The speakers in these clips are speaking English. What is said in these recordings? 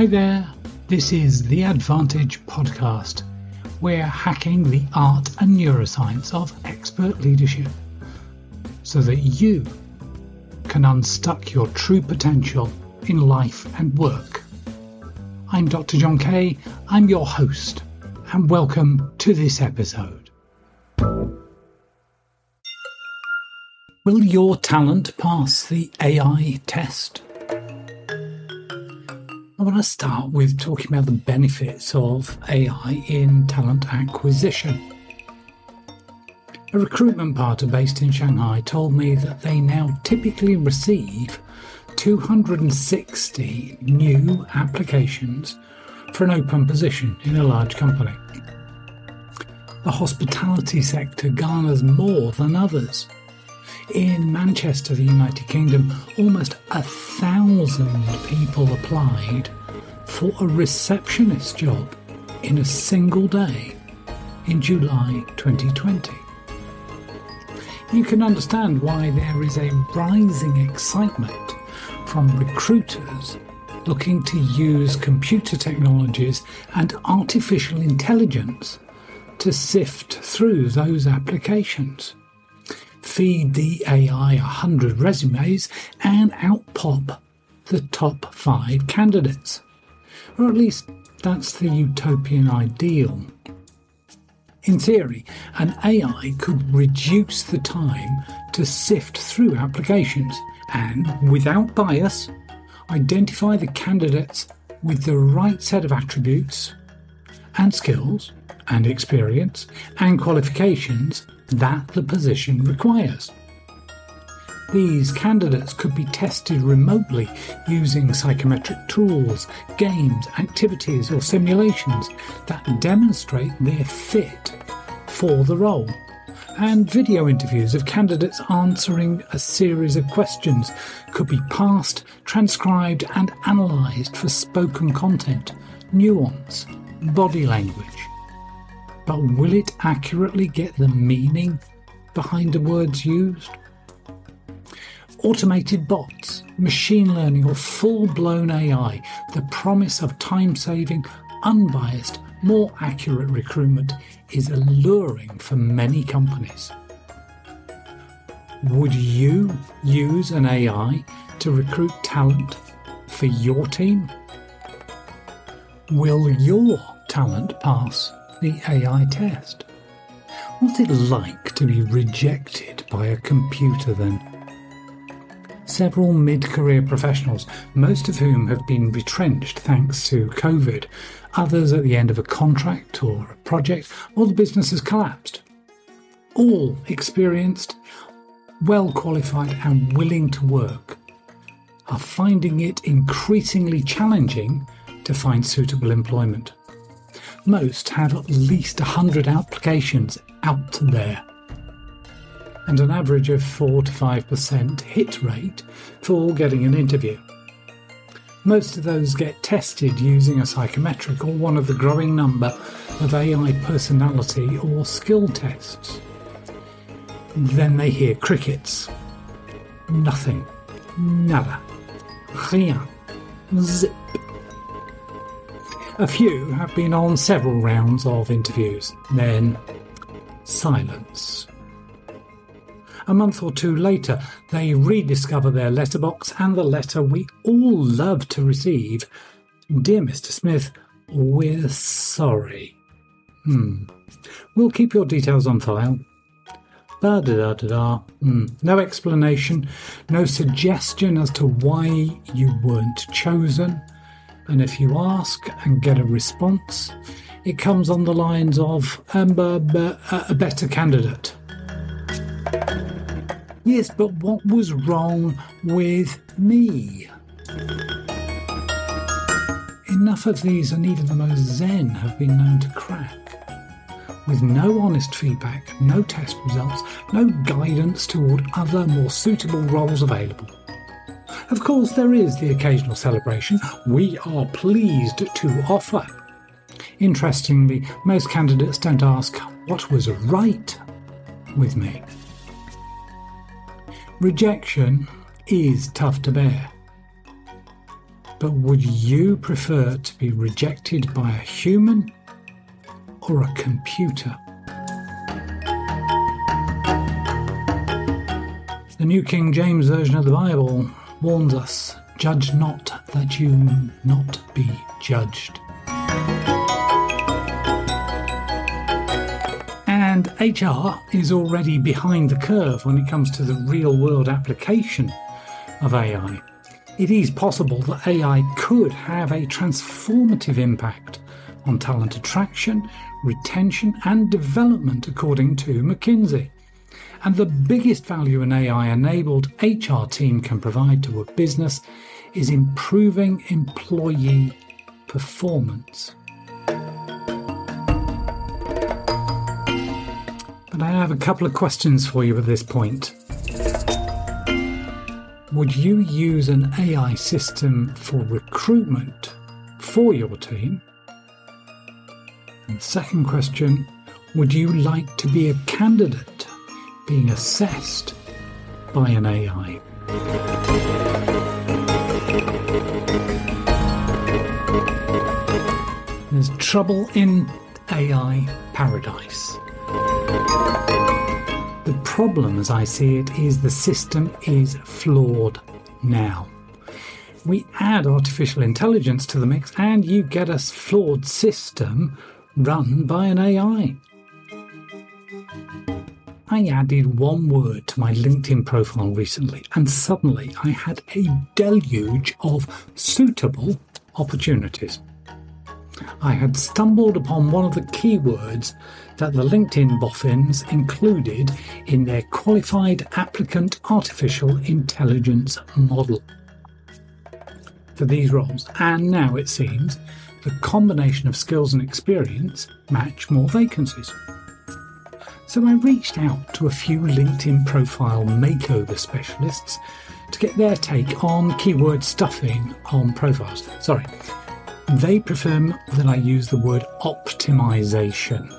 Hi there, this is the Advantage Podcast. We're hacking the art and neuroscience of expert leadership so that you can unstuck your true potential in life and work. I'm Dr. John Kay, I'm your host, and welcome to this episode. Will your talent pass the AI test? Want to start with talking about the benefits of AI in talent acquisition. A recruitment partner based in Shanghai told me that they now typically receive 260 new applications for an open position in a large company. The hospitality sector garners more than others. In Manchester, the United Kingdom, almost a thousand people applied for a receptionist job in a single day in July 2020. You can understand why there is a rising excitement from recruiters looking to use computer technologies and artificial intelligence to sift through those applications feed the AI 100 resumes, and out pop the top five candidates. Or at least that's the utopian ideal. In theory, an AI could reduce the time to sift through applications and, without bias, identify the candidates with the right set of attributes and skills and experience and qualifications that the position requires. These candidates could be tested remotely using psychometric tools, games, activities, or simulations that demonstrate their fit for the role. And video interviews of candidates answering a series of questions could be parsed, transcribed, and analysed for spoken content, nuance, body language but will it accurately get the meaning behind the words used? Automated bots, machine learning, or full blown AI, the promise of time saving, unbiased, more accurate recruitment is alluring for many companies. Would you use an AI to recruit talent for your team? Will your talent pass the AI test? What's it like to be rejected by a computer then? Several mid career professionals, most of whom have been retrenched thanks to COVID, others at the end of a contract or a project, or the business has collapsed. All experienced, well qualified, and willing to work are finding it increasingly challenging to find suitable employment. Most have at least 100 applications out there, and an average of 4 to 5% hit rate for getting an interview. Most of those get tested using a psychometric or one of the growing number of AI personality or skill tests. Then they hear crickets. Nothing. Nada. Rien. Zip. A few have been on several rounds of interviews. Then, silence. A month or two later, they rediscover their letterbox and the letter we all love to receive Dear Mr. Smith, we're sorry. Hmm. We'll keep your details on file. Da da da da da. Hmm. No explanation, no suggestion as to why you weren't chosen and if you ask and get a response, it comes on the lines of um, a better candidate. Yes, but what was wrong with me? Enough of these, and even the most zen have been known to crack. With no honest feedback, no test results, no guidance toward other more suitable roles available. Of course, there is the occasional celebration we are pleased to offer. Interestingly, most candidates don't ask what was right with me. Rejection is tough to bear. But would you prefer to be rejected by a human or a computer? The New King James Version of the Bible warns us judge not that you not be judged. HR is already behind the curve when it comes to the real world application of AI. It is possible that AI could have a transformative impact on talent attraction, retention, and development, according to McKinsey. And the biggest value an AI enabled HR team can provide to a business is improving employee performance. But I have a couple of questions for you at this point. Would you use an AI system for recruitment for your team? And second question, would you like to be a candidate being assessed by an AI. There's trouble in AI paradise. Problem, as I see it, is the system is flawed now. We add artificial intelligence to the mix, and you get a flawed system run by an AI. I added one word to my LinkedIn profile recently, and suddenly I had a deluge of suitable opportunities. I had stumbled upon one of the keywords that the LinkedIn boffins included in their qualified applicant artificial intelligence model for these roles, and now it seems the combination of skills and experience match more vacancies. So I reached out to a few LinkedIn profile makeover specialists to get their take on keyword stuffing on profiles. Sorry, they prefer that I use the word optimization.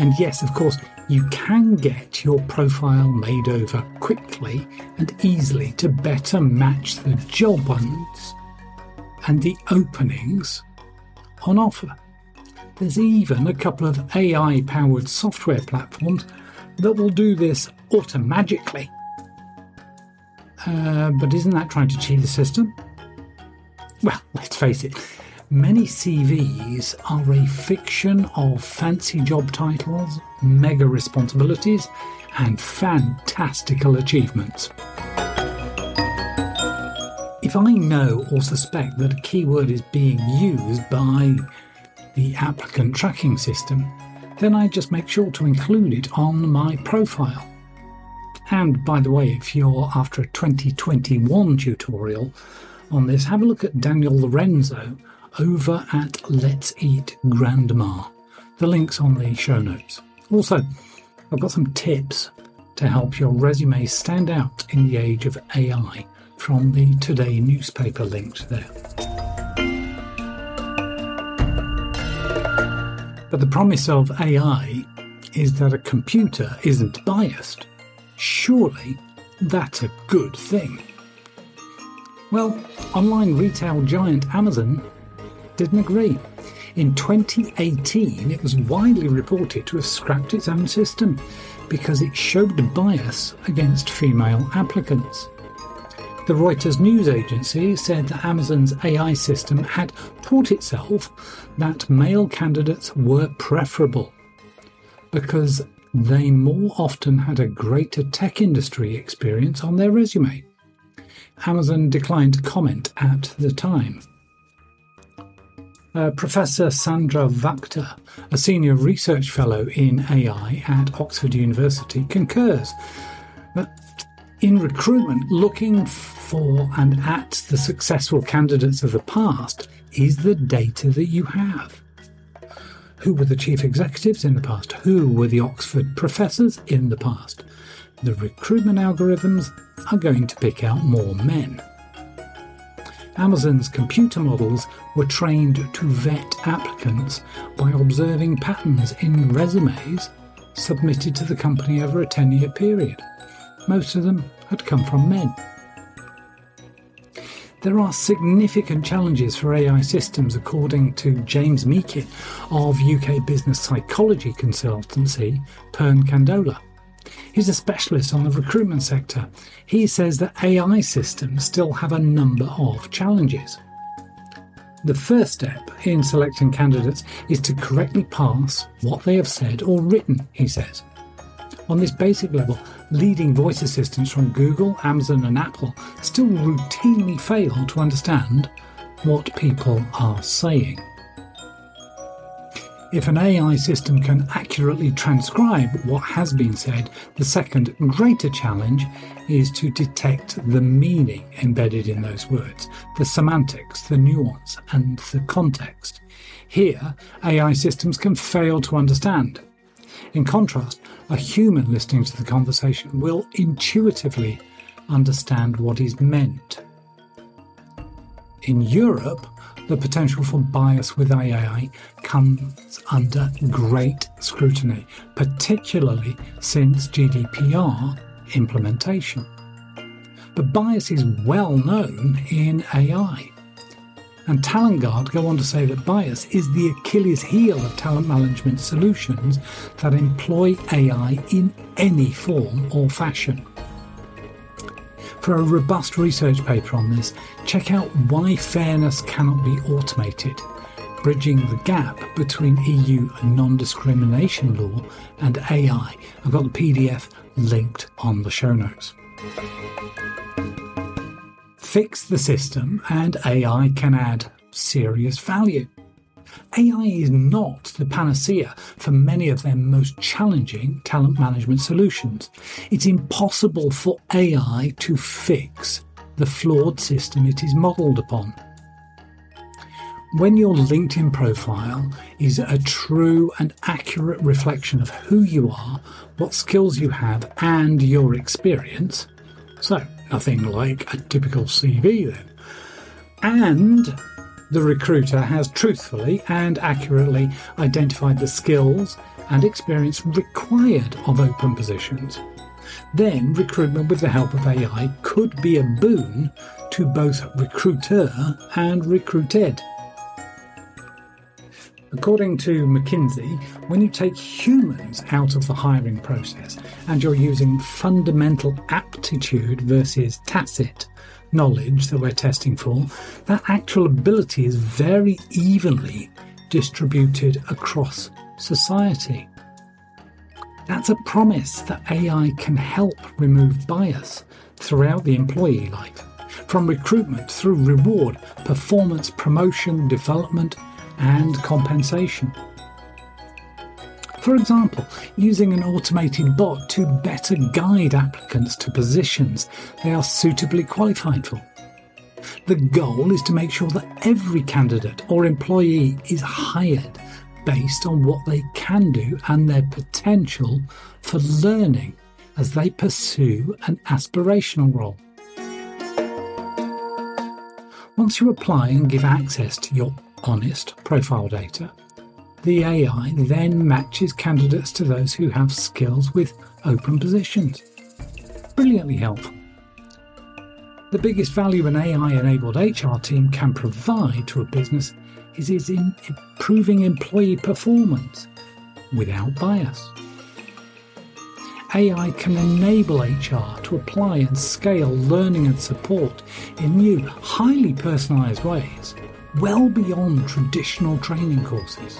And yes, of course, you can get your profile made over quickly and easily to better match the job ones and the openings on offer. There's even a couple of AI powered software platforms that will do this automatically. Uh, but isn't that trying to cheat the system? Well, let's face it, many CVs are a fiction of fancy job titles, mega responsibilities, and fantastical achievements. If I know or suspect that a keyword is being used by the applicant tracking system, then I just make sure to include it on my profile. And by the way, if you're after a 2021 tutorial on this, have a look at Daniel Lorenzo over at Let's Eat Grandma. The link's on the show notes. Also, I've got some tips to help your resume stand out in the age of AI from the Today newspaper linked there. But the promise of AI is that a computer isn't biased. Surely that's a good thing. Well, online retail giant Amazon didn't agree. In 2018, it was widely reported to have scrapped its own system because it showed bias against female applicants. The Reuters news agency said that Amazon's AI system had taught itself that male candidates were preferable because they more often had a greater tech industry experience on their resume. Amazon declined to comment at the time. Uh, Professor Sandra Wachter, a senior research fellow in AI at Oxford University, concurs that in recruitment, looking for and at the successful candidates of the past is the data that you have. Who were the chief executives in the past? Who were the Oxford professors in the past? The recruitment algorithms are going to pick out more men. Amazon's computer models were trained to vet applicants by observing patterns in resumes submitted to the company over a 10 year period. Most of them had come from men. There are significant challenges for AI systems, according to James Meakin of UK business psychology consultancy Pearn Kandola. He's a specialist on the recruitment sector. He says that AI systems still have a number of challenges. The first step in selecting candidates is to correctly parse what they have said or written, he says. On this basic level, leading voice assistants from Google, Amazon, and Apple still routinely fail to understand what people are saying. If an AI system can accurately transcribe what has been said, the second greater challenge is to detect the meaning embedded in those words, the semantics, the nuance, and the context. Here, AI systems can fail to understand. In contrast, a human listening to the conversation will intuitively understand what is meant. In Europe, the potential for bias with AI comes under great scrutiny, particularly since GDPR implementation. But bias is well known in AI. And Talent Guard go on to say that bias is the Achilles heel of talent management solutions that employ AI in any form or fashion. For a robust research paper on this, check out Why Fairness Cannot Be Automated Bridging the Gap Between EU Non Discrimination Law and AI. I've got the PDF linked on the show notes. Fix the system, and AI can add serious value. AI is not the panacea for many of their most challenging talent management solutions. It's impossible for AI to fix the flawed system it is modelled upon. When your LinkedIn profile is a true and accurate reflection of who you are, what skills you have, and your experience, so nothing like a typical CV then, and the recruiter has truthfully and accurately identified the skills and experience required of open positions. Then recruitment with the help of AI could be a boon to both recruiter and recruited. According to McKinsey, when you take humans out of the hiring process and you're using fundamental aptitude versus tacit knowledge that we're testing for, that actual ability is very evenly distributed across society. That's a promise that AI can help remove bias throughout the employee life, from recruitment through reward, performance, promotion, development, and compensation. For example, using an automated bot to better guide applicants to positions they are suitably qualified for. The goal is to make sure that every candidate or employee is hired based on what they can do and their potential for learning as they pursue an aspirational role. Once you apply and give access to your honest profile data, the AI then matches candidates to those who have skills with open positions. Brilliantly helpful. The biggest value an AI enabled HR team can provide to a business is in improving employee performance without bias. AI can enable HR to apply and scale learning and support in new, highly personalised ways, well beyond traditional training courses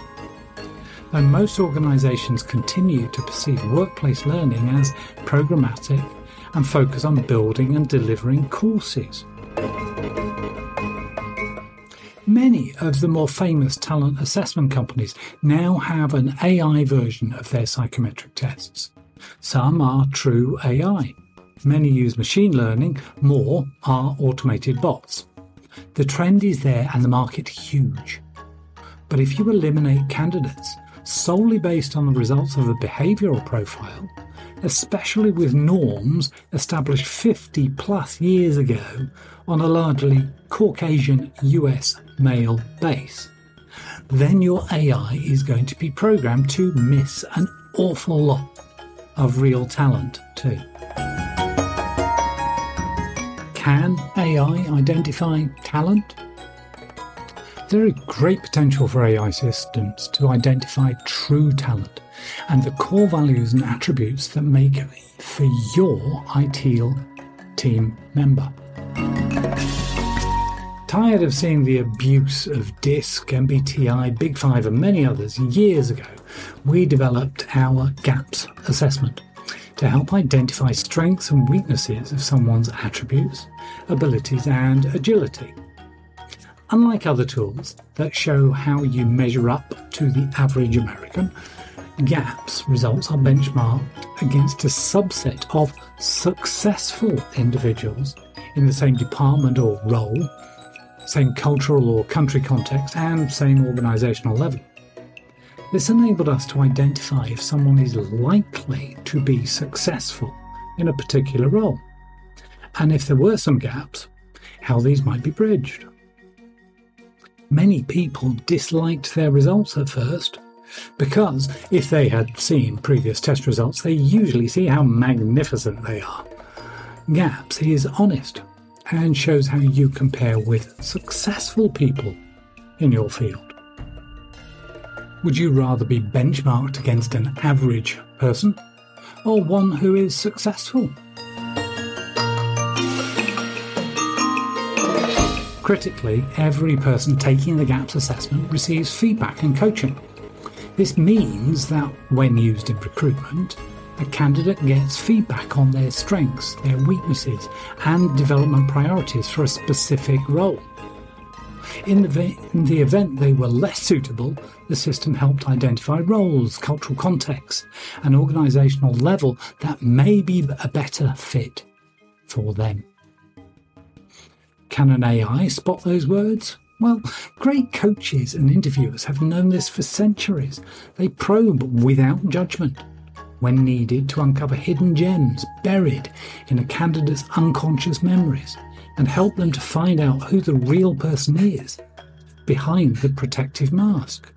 though most organisations continue to perceive workplace learning as programmatic and focus on building and delivering courses. Many of the more famous talent assessment companies now have an AI version of their psychometric tests. Some are true AI. Many use machine learning, more are automated bots. The trend is there and the market huge. But if you eliminate candidates solely based on the results of a behavioural profile, especially with norms established 50 plus years ago on a largely Caucasian US male base, then your AI is going to be programmed to miss an awful lot of real talent too. Can AI identify talent? There is great potential for AI systems to identify true talent and the core values and attributes that make for your ideal team member. Tired of seeing the abuse of DISC, MBTI, Big Five, and many others years ago, we developed our GAPS assessment to help identify strengths and weaknesses of someone's attributes, abilities, and agility. Unlike other tools that show how you measure up to the average American, GAPS results are benchmarked against a subset of successful individuals in the same department or role, same cultural or country context, and same organisational level. This enabled us to identify if someone is likely to be successful in a particular role, and if there were some gaps, how these might be bridged. Many people disliked their results at first because if they had seen previous test results, they usually see how magnificent they are. GAPS is honest and shows how you compare with successful people in your field. Would you rather be benchmarked against an average person or one who is successful? Critically, every person taking the GAPS assessment receives feedback and coaching. This means that when used in recruitment, a candidate gets feedback on their strengths, their weaknesses, and development priorities for a specific role. In the, in the event they were less suitable, the system helped identify roles, cultural contexts, and organisational level that may be a better fit for them. Can an AI spot those words? Well, great coaches and interviewers have known this for centuries. They probe without judgment when needed to uncover hidden gems buried in a candidate's unconscious memories and help them to find out who the real person is behind the protective mask.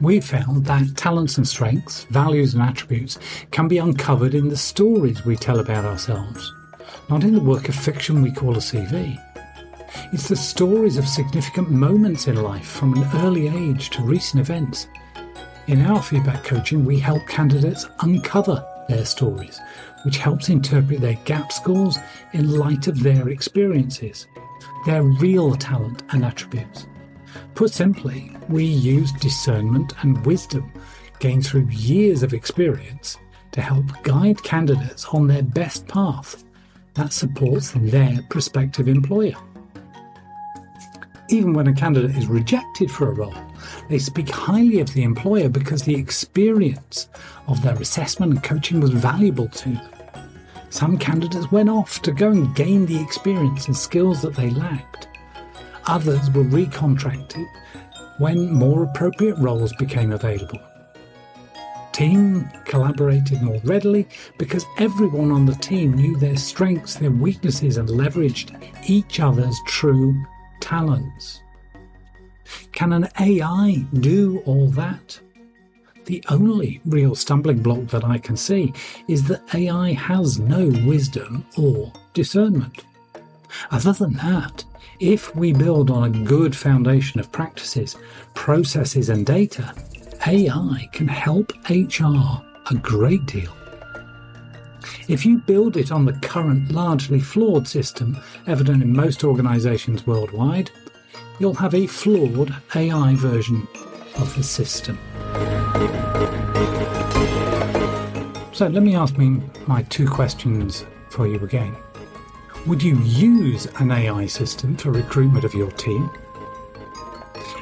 We found that talents and strengths, values and attributes can be uncovered in the stories we tell about ourselves, not in the work of fiction we call a CV. It's the stories of significant moments in life from an early age to recent events. In our feedback coaching, we help candidates uncover their stories which helps interpret their gap scores in light of their experiences, their real talent and attributes. Put simply, we use discernment and wisdom gained through years of experience to help guide candidates on their best path that supports their prospective employer. Even when a candidate is rejected for a role, they speak highly of the employer because the experience of their assessment and coaching was valuable to them. Some candidates went off to go and gain the experience and skills that they lacked. Others were recontracted when more appropriate roles became available. Team collaborated more readily because everyone on the team knew their strengths, their weaknesses, and leveraged each other's true talents. Can an AI do all that? The only real stumbling block that I can see is that AI has no wisdom or discernment. Other than that, if we build on a good foundation of practices, processes, and data, AI can help HR a great deal. If you build it on the current largely flawed system evident in most organisations worldwide, you'll have a flawed AI version of the system. So let me ask me my two questions for you again. Would you use an AI system for recruitment of your team?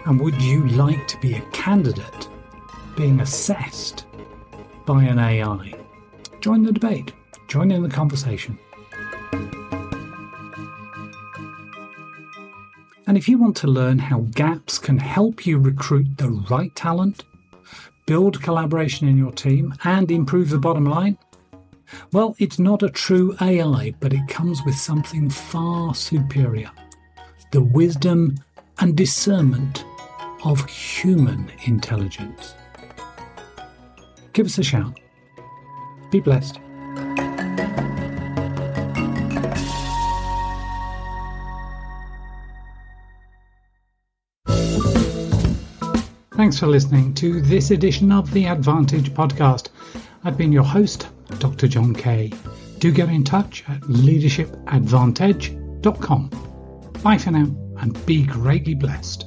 And would you like to be a candidate being assessed by an AI? Join the debate, join in the conversation. And if you want to learn how GAPS can help you recruit the right talent, build collaboration in your team, and improve the bottom line? Well, it's not a true AI, but it comes with something far superior the wisdom and discernment of human intelligence. Give us a shout. Be blessed. Thanks for listening to this edition of the Advantage podcast. I've been your host, Dr. John Kay. Do get in touch at leadershipadvantage.com. Bye for now and be greatly blessed.